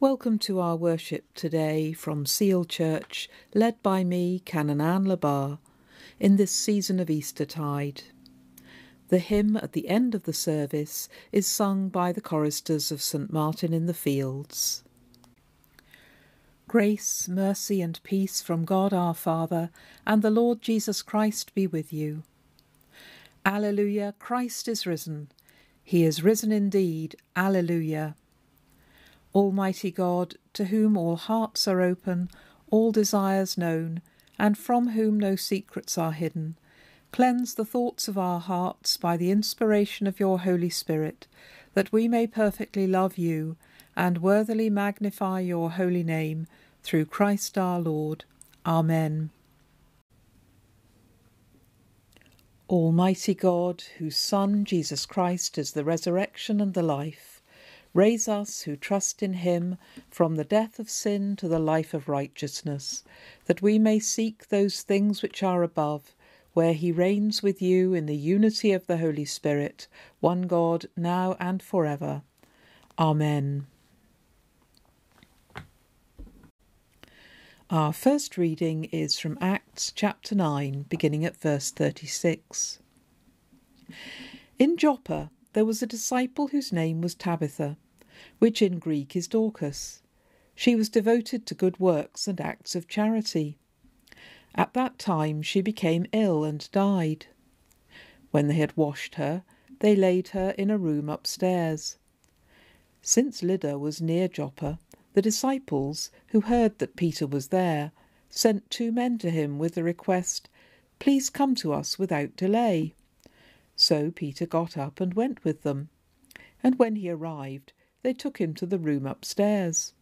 Welcome to our worship today from Seal Church, led by me, Canon Anne Le Bas, in this season of Eastertide. The hymn at the end of the service is sung by the choristers of St Martin in the Fields. Grace, mercy, and peace from God our Father and the Lord Jesus Christ be with you. Alleluia, Christ is risen. He is risen indeed. Alleluia. Almighty God, to whom all hearts are open, all desires known, and from whom no secrets are hidden, cleanse the thoughts of our hearts by the inspiration of your Holy Spirit, that we may perfectly love you and worthily magnify your holy name, through Christ our Lord. Amen. Almighty God, whose Son, Jesus Christ, is the resurrection and the life, Raise us who trust in him from the death of sin to the life of righteousness, that we may seek those things which are above, where he reigns with you in the unity of the Holy Spirit, one God, now and for ever. Amen. Our first reading is from Acts chapter 9, beginning at verse 36. In Joppa there was a disciple whose name was Tabitha which in Greek is Dorcas. She was devoted to good works and acts of charity. At that time she became ill and died. When they had washed her, they laid her in a room upstairs. Since Lydda was near Joppa, the disciples, who heard that Peter was there, sent two men to him with the request, Please come to us without delay. So Peter got up and went with them. And when he arrived, they took him to the room upstairs.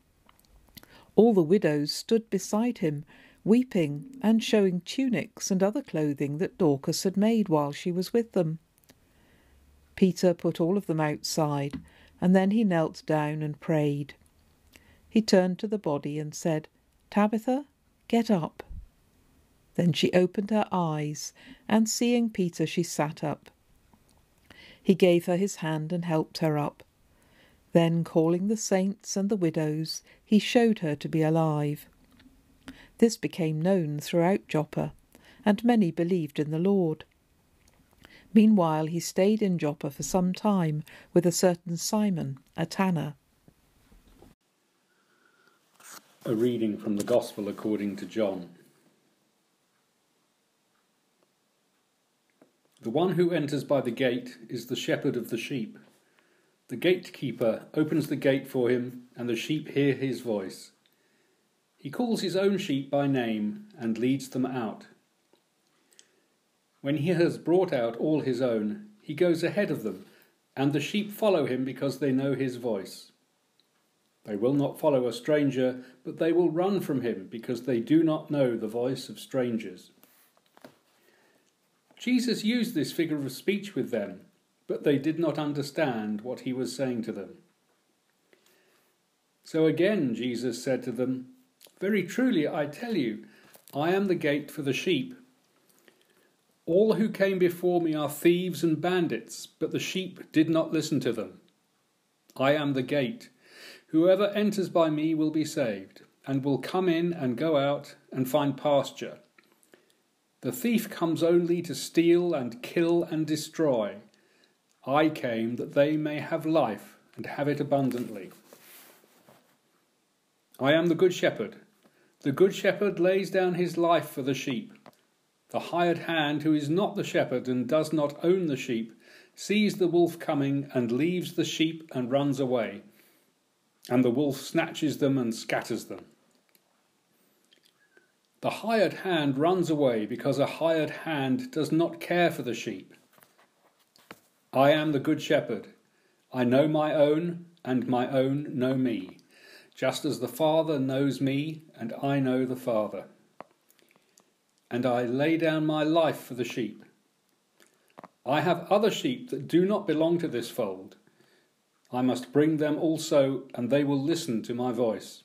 All the widows stood beside him, weeping and showing tunics and other clothing that Dorcas had made while she was with them. Peter put all of them outside, and then he knelt down and prayed. He turned to the body and said, Tabitha, get up. Then she opened her eyes, and seeing Peter, she sat up. He gave her his hand and helped her up. Then, calling the saints and the widows, he showed her to be alive. This became known throughout Joppa, and many believed in the Lord. Meanwhile, he stayed in Joppa for some time with a certain Simon, a tanner. A reading from the Gospel according to John. The one who enters by the gate is the shepherd of the sheep. The gatekeeper opens the gate for him, and the sheep hear his voice. He calls his own sheep by name and leads them out. When he has brought out all his own, he goes ahead of them, and the sheep follow him because they know his voice. They will not follow a stranger, but they will run from him because they do not know the voice of strangers. Jesus used this figure of speech with them but they did not understand what he was saying to them. So again Jesus said to them, Very truly I tell you, I am the gate for the sheep. All who came before me are thieves and bandits, but the sheep did not listen to them. I am the gate. Whoever enters by me will be saved, and will come in and go out and find pasture. The thief comes only to steal and kill and destroy. I came that they may have life and have it abundantly. I am the Good Shepherd. The Good Shepherd lays down his life for the sheep. The hired hand, who is not the shepherd and does not own the sheep, sees the wolf coming and leaves the sheep and runs away. And the wolf snatches them and scatters them. The hired hand runs away because a hired hand does not care for the sheep. I am the Good Shepherd. I know my own, and my own know me, just as the Father knows me, and I know the Father. And I lay down my life for the sheep. I have other sheep that do not belong to this fold. I must bring them also, and they will listen to my voice.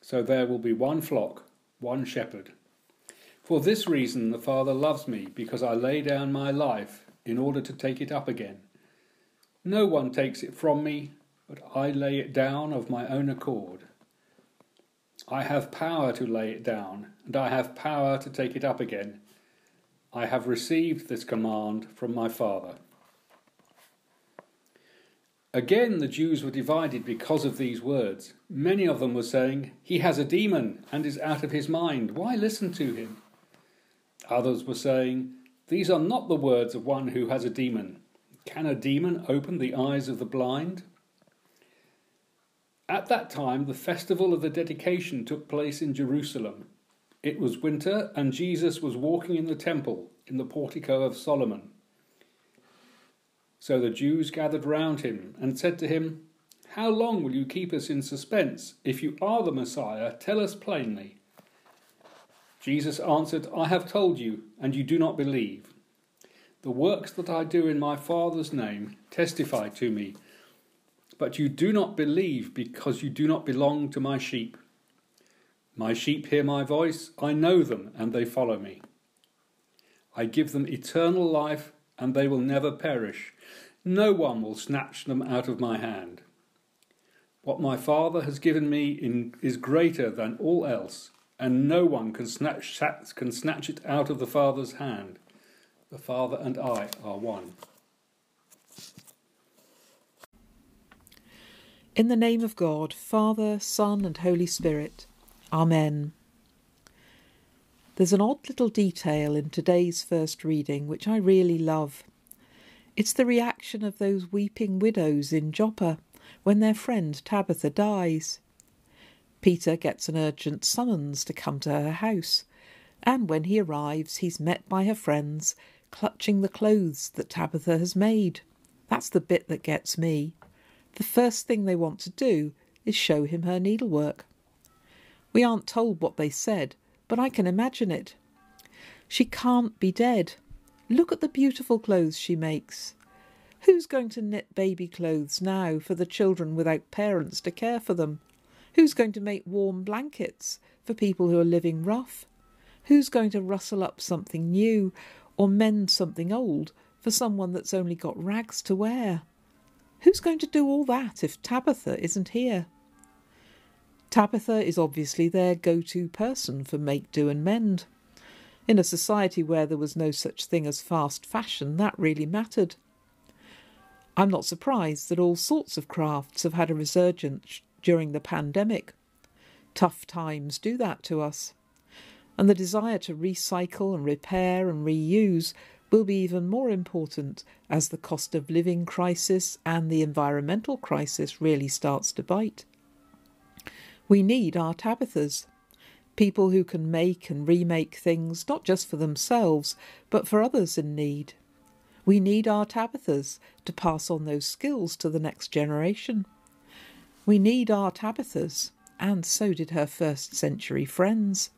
So there will be one flock, one shepherd. For this reason the Father loves me, because I lay down my life in order to take it up again. No one takes it from me, but I lay it down of my own accord. I have power to lay it down, and I have power to take it up again. I have received this command from my Father. Again, the Jews were divided because of these words. Many of them were saying, He has a demon and is out of his mind. Why listen to him? Others were saying, These are not the words of one who has a demon. Can a demon open the eyes of the blind? At that time, the festival of the dedication took place in Jerusalem. It was winter, and Jesus was walking in the temple in the portico of Solomon. So the Jews gathered round him and said to him, How long will you keep us in suspense? If you are the Messiah, tell us plainly. Jesus answered, I have told you, and you do not believe. The works that I do in my Father's name testify to me but you do not believe because you do not belong to my sheep. My sheep hear my voice, I know them, and they follow me. I give them eternal life, and they will never perish. No one will snatch them out of my hand. What my Father has given me in, is greater than all else, and no one can snatch, can snatch it out of the Father's hand. The Father and I are one. In the name of God, Father, Son, and Holy Spirit. Amen. There's an odd little detail in today's first reading which I really love. It's the reaction of those weeping widows in Joppa when their friend Tabitha dies. Peter gets an urgent summons to come to her house, and when he arrives, he's met by her friends clutching the clothes that Tabitha has made. That's the bit that gets me the first thing they want to do is show him her needlework. We aren't told what they said, but I can imagine it. She can't be dead. Look at the beautiful clothes she makes. Who's going to knit baby clothes now for the children without parents to care for them? Who's going to make warm blankets for people who are living rough? Who's going to rustle up something new or mend something old for someone that's only got rags to wear? Who's going to do all that if Tabitha isn't here? Tabitha is obviously their go to person for make, do, and mend. In a society where there was no such thing as fast fashion, that really mattered. I'm not surprised that all sorts of crafts have had a resurgence during the pandemic. Tough times do that to us. And the desire to recycle and repair and reuse will be even more important as the cost of living crisis and the environmental crisis really starts to bite. We need our Tabithas, people who can make and remake things not just for themselves, but for others in need. We need our Tabithas to pass on those skills to the next generation. We need our Tabithas, and so did her first century friends.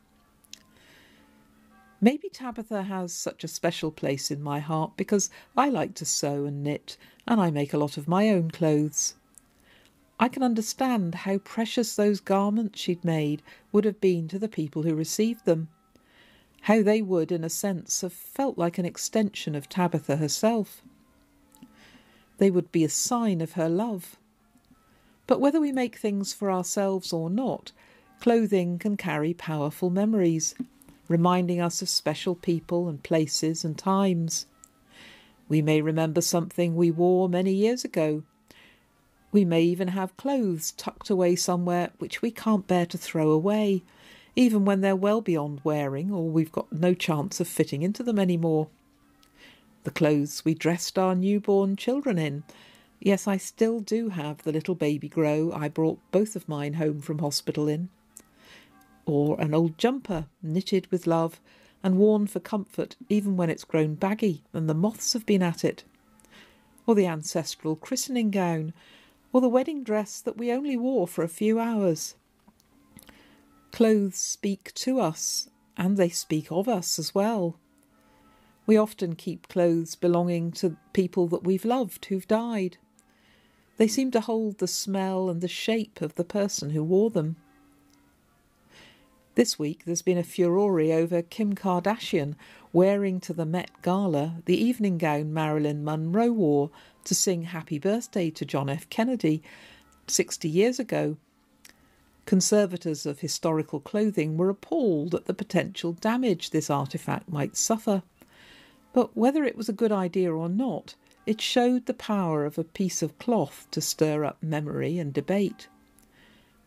Maybe Tabitha has such a special place in my heart because I like to sew and knit, and I make a lot of my own clothes. I can understand how precious those garments she'd made would have been to the people who received them. How they would, in a sense, have felt like an extension of Tabitha herself. They would be a sign of her love. But whether we make things for ourselves or not, clothing can carry powerful memories reminding us of special people and places and times. We may remember something we wore many years ago. We may even have clothes tucked away somewhere which we can't bear to throw away, even when they're well beyond wearing or we've got no chance of fitting into them any more. The clothes we dressed our newborn children in. Yes, I still do have the little baby grow I brought both of mine home from hospital in or an old jumper knitted with love and worn for comfort even when it's grown baggy and the moths have been at it, or the ancestral christening gown, or the wedding dress that we only wore for a few hours. Clothes speak to us, and they speak of us as well. We often keep clothes belonging to people that we've loved who've died. They seem to hold the smell and the shape of the person who wore them. This week there's been a furore over Kim Kardashian wearing to the Met Gala the evening gown Marilyn Monroe wore to sing Happy Birthday to John F. Kennedy, sixty years ago. Conservators of historical clothing were appalled at the potential damage this artifact might suffer. But whether it was a good idea or not, it showed the power of a piece of cloth to stir up memory and debate.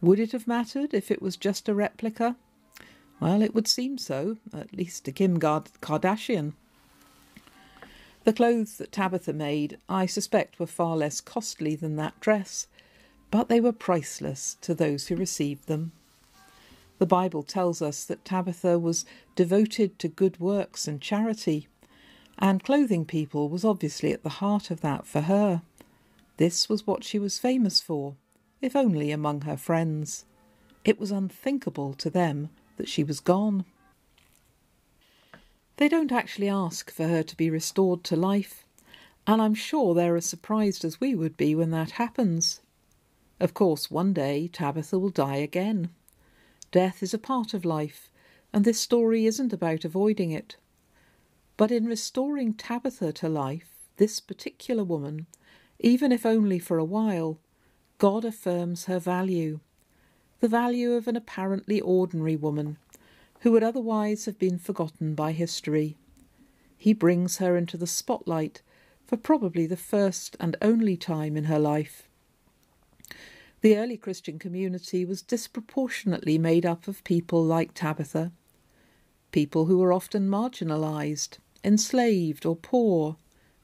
Would it have mattered if it was just a replica? Well, it would seem so, at least to Kim Kardashian. The clothes that Tabitha made, I suspect, were far less costly than that dress, but they were priceless to those who received them. The Bible tells us that Tabitha was devoted to good works and charity, and clothing people was obviously at the heart of that for her. This was what she was famous for, if only among her friends. It was unthinkable to them that she was gone. They don't actually ask for her to be restored to life, and I'm sure they're as surprised as we would be when that happens. Of course, one day Tabitha will die again. Death is a part of life, and this story isn't about avoiding it. But in restoring Tabitha to life, this particular woman, even if only for a while, God affirms her value the value of an apparently ordinary woman who would otherwise have been forgotten by history. He brings her into the spotlight for probably the first and only time in her life. The early Christian community was disproportionately made up of people like Tabitha, people who were often marginalised, enslaved, or poor,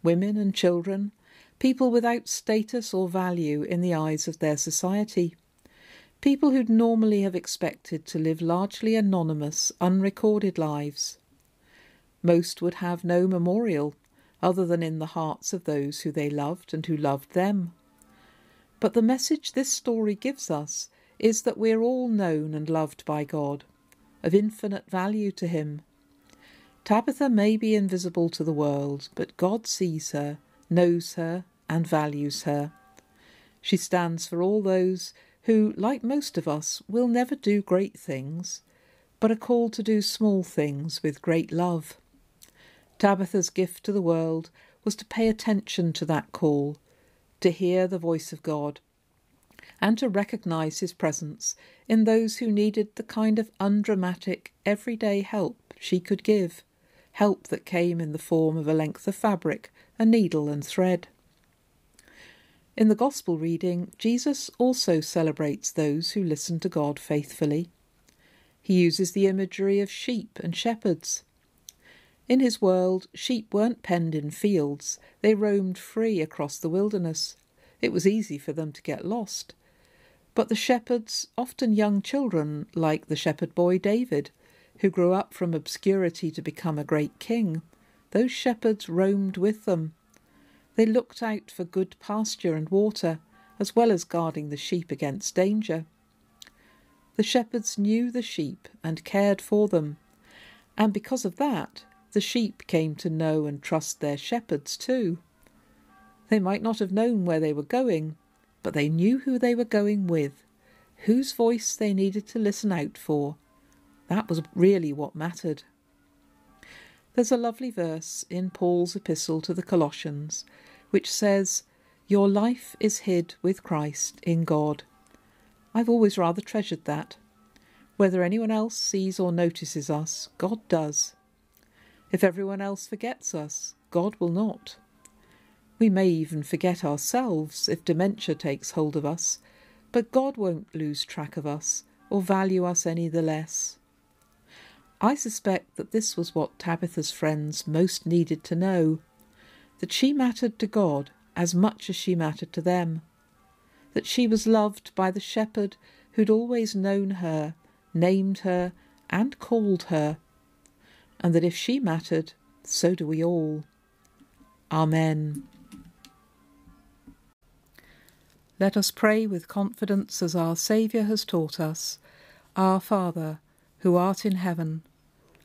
women and children, people without status or value in the eyes of their society. People who'd normally have expected to live largely anonymous, unrecorded lives. Most would have no memorial other than in the hearts of those who they loved and who loved them. But the message this story gives us is that we're all known and loved by God, of infinite value to Him. Tabitha may be invisible to the world, but God sees her, knows her, and values her. She stands for all those who, like most of us, will never do great things, but are called to do small things with great love. Tabitha's gift to the world was to pay attention to that call, to hear the voice of God, and to recognise his presence in those who needed the kind of undramatic, everyday help she could give, help that came in the form of a length of fabric, a needle and thread. In the Gospel reading, Jesus also celebrates those who listen to God faithfully. He uses the imagery of sheep and shepherds. In his world, sheep weren't penned in fields, they roamed free across the wilderness. It was easy for them to get lost. But the shepherds, often young children, like the shepherd boy David, who grew up from obscurity to become a great king, those shepherds roamed with them. They looked out for good pasture and water, as well as guarding the sheep against danger. The shepherds knew the sheep and cared for them, and because of that, the sheep came to know and trust their shepherds too. They might not have known where they were going, but they knew who they were going with, whose voice they needed to listen out for. That was really what mattered. There's a lovely verse in Paul's epistle to the Colossians which says, Your life is hid with Christ in God. I've always rather treasured that. Whether anyone else sees or notices us, God does. If everyone else forgets us, God will not. We may even forget ourselves if dementia takes hold of us, but God won't lose track of us or value us any the less. I suspect that this was what Tabitha's friends most needed to know that she mattered to God as much as she mattered to them, that she was loved by the shepherd who'd always known her, named her, and called her, and that if she mattered, so do we all. Amen. Let us pray with confidence as our Saviour has taught us Our Father, who art in heaven,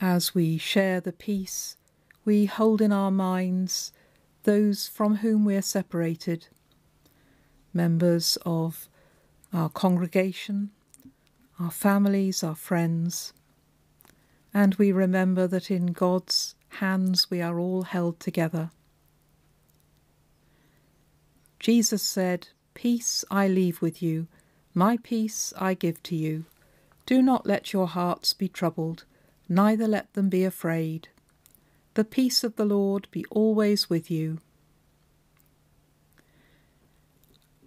As we share the peace, we hold in our minds those from whom we are separated, members of our congregation, our families, our friends, and we remember that in God's hands we are all held together. Jesus said, Peace I leave with you, my peace I give to you. Do not let your hearts be troubled, neither let them be afraid. The peace of the Lord be always with you.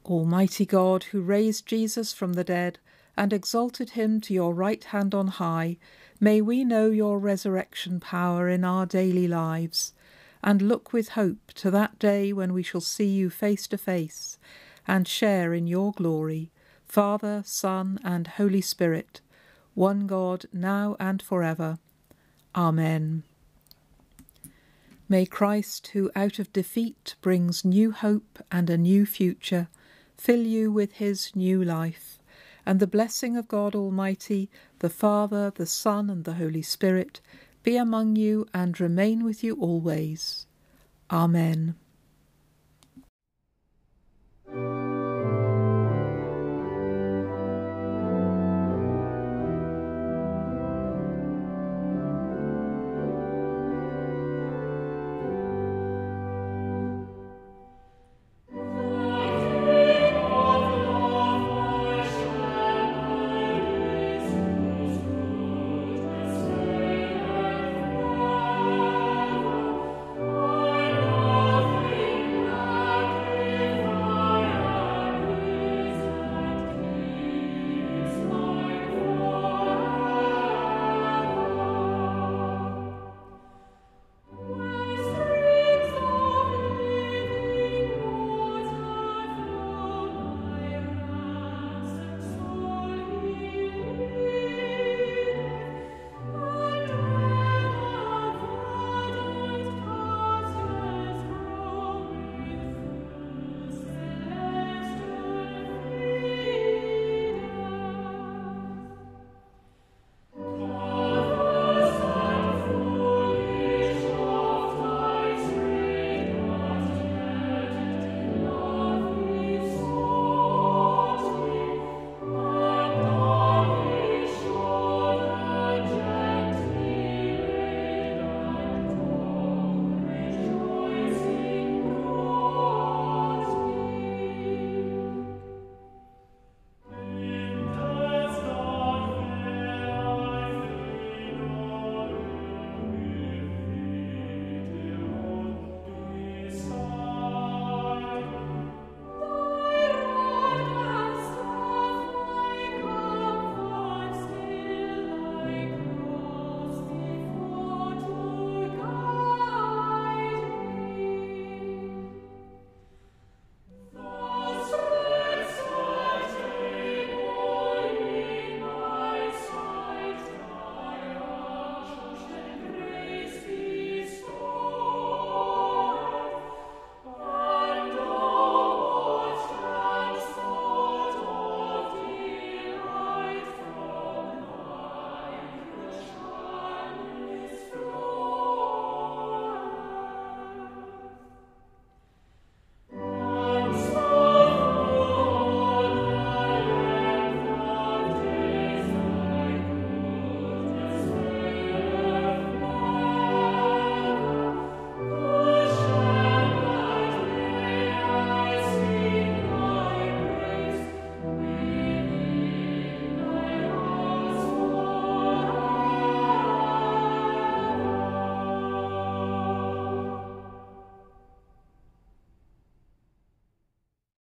Almighty God, who raised Jesus from the dead and exalted him to your right hand on high, may we know your resurrection power in our daily lives, and look with hope to that day when we shall see you face to face and share in your glory, Father, Son, and Holy Spirit, one God, now and forever. Amen. May Christ, who out of defeat brings new hope and a new future, fill you with his new life, and the blessing of God Almighty, the Father, the Son, and the Holy Spirit be among you and remain with you always. Amen.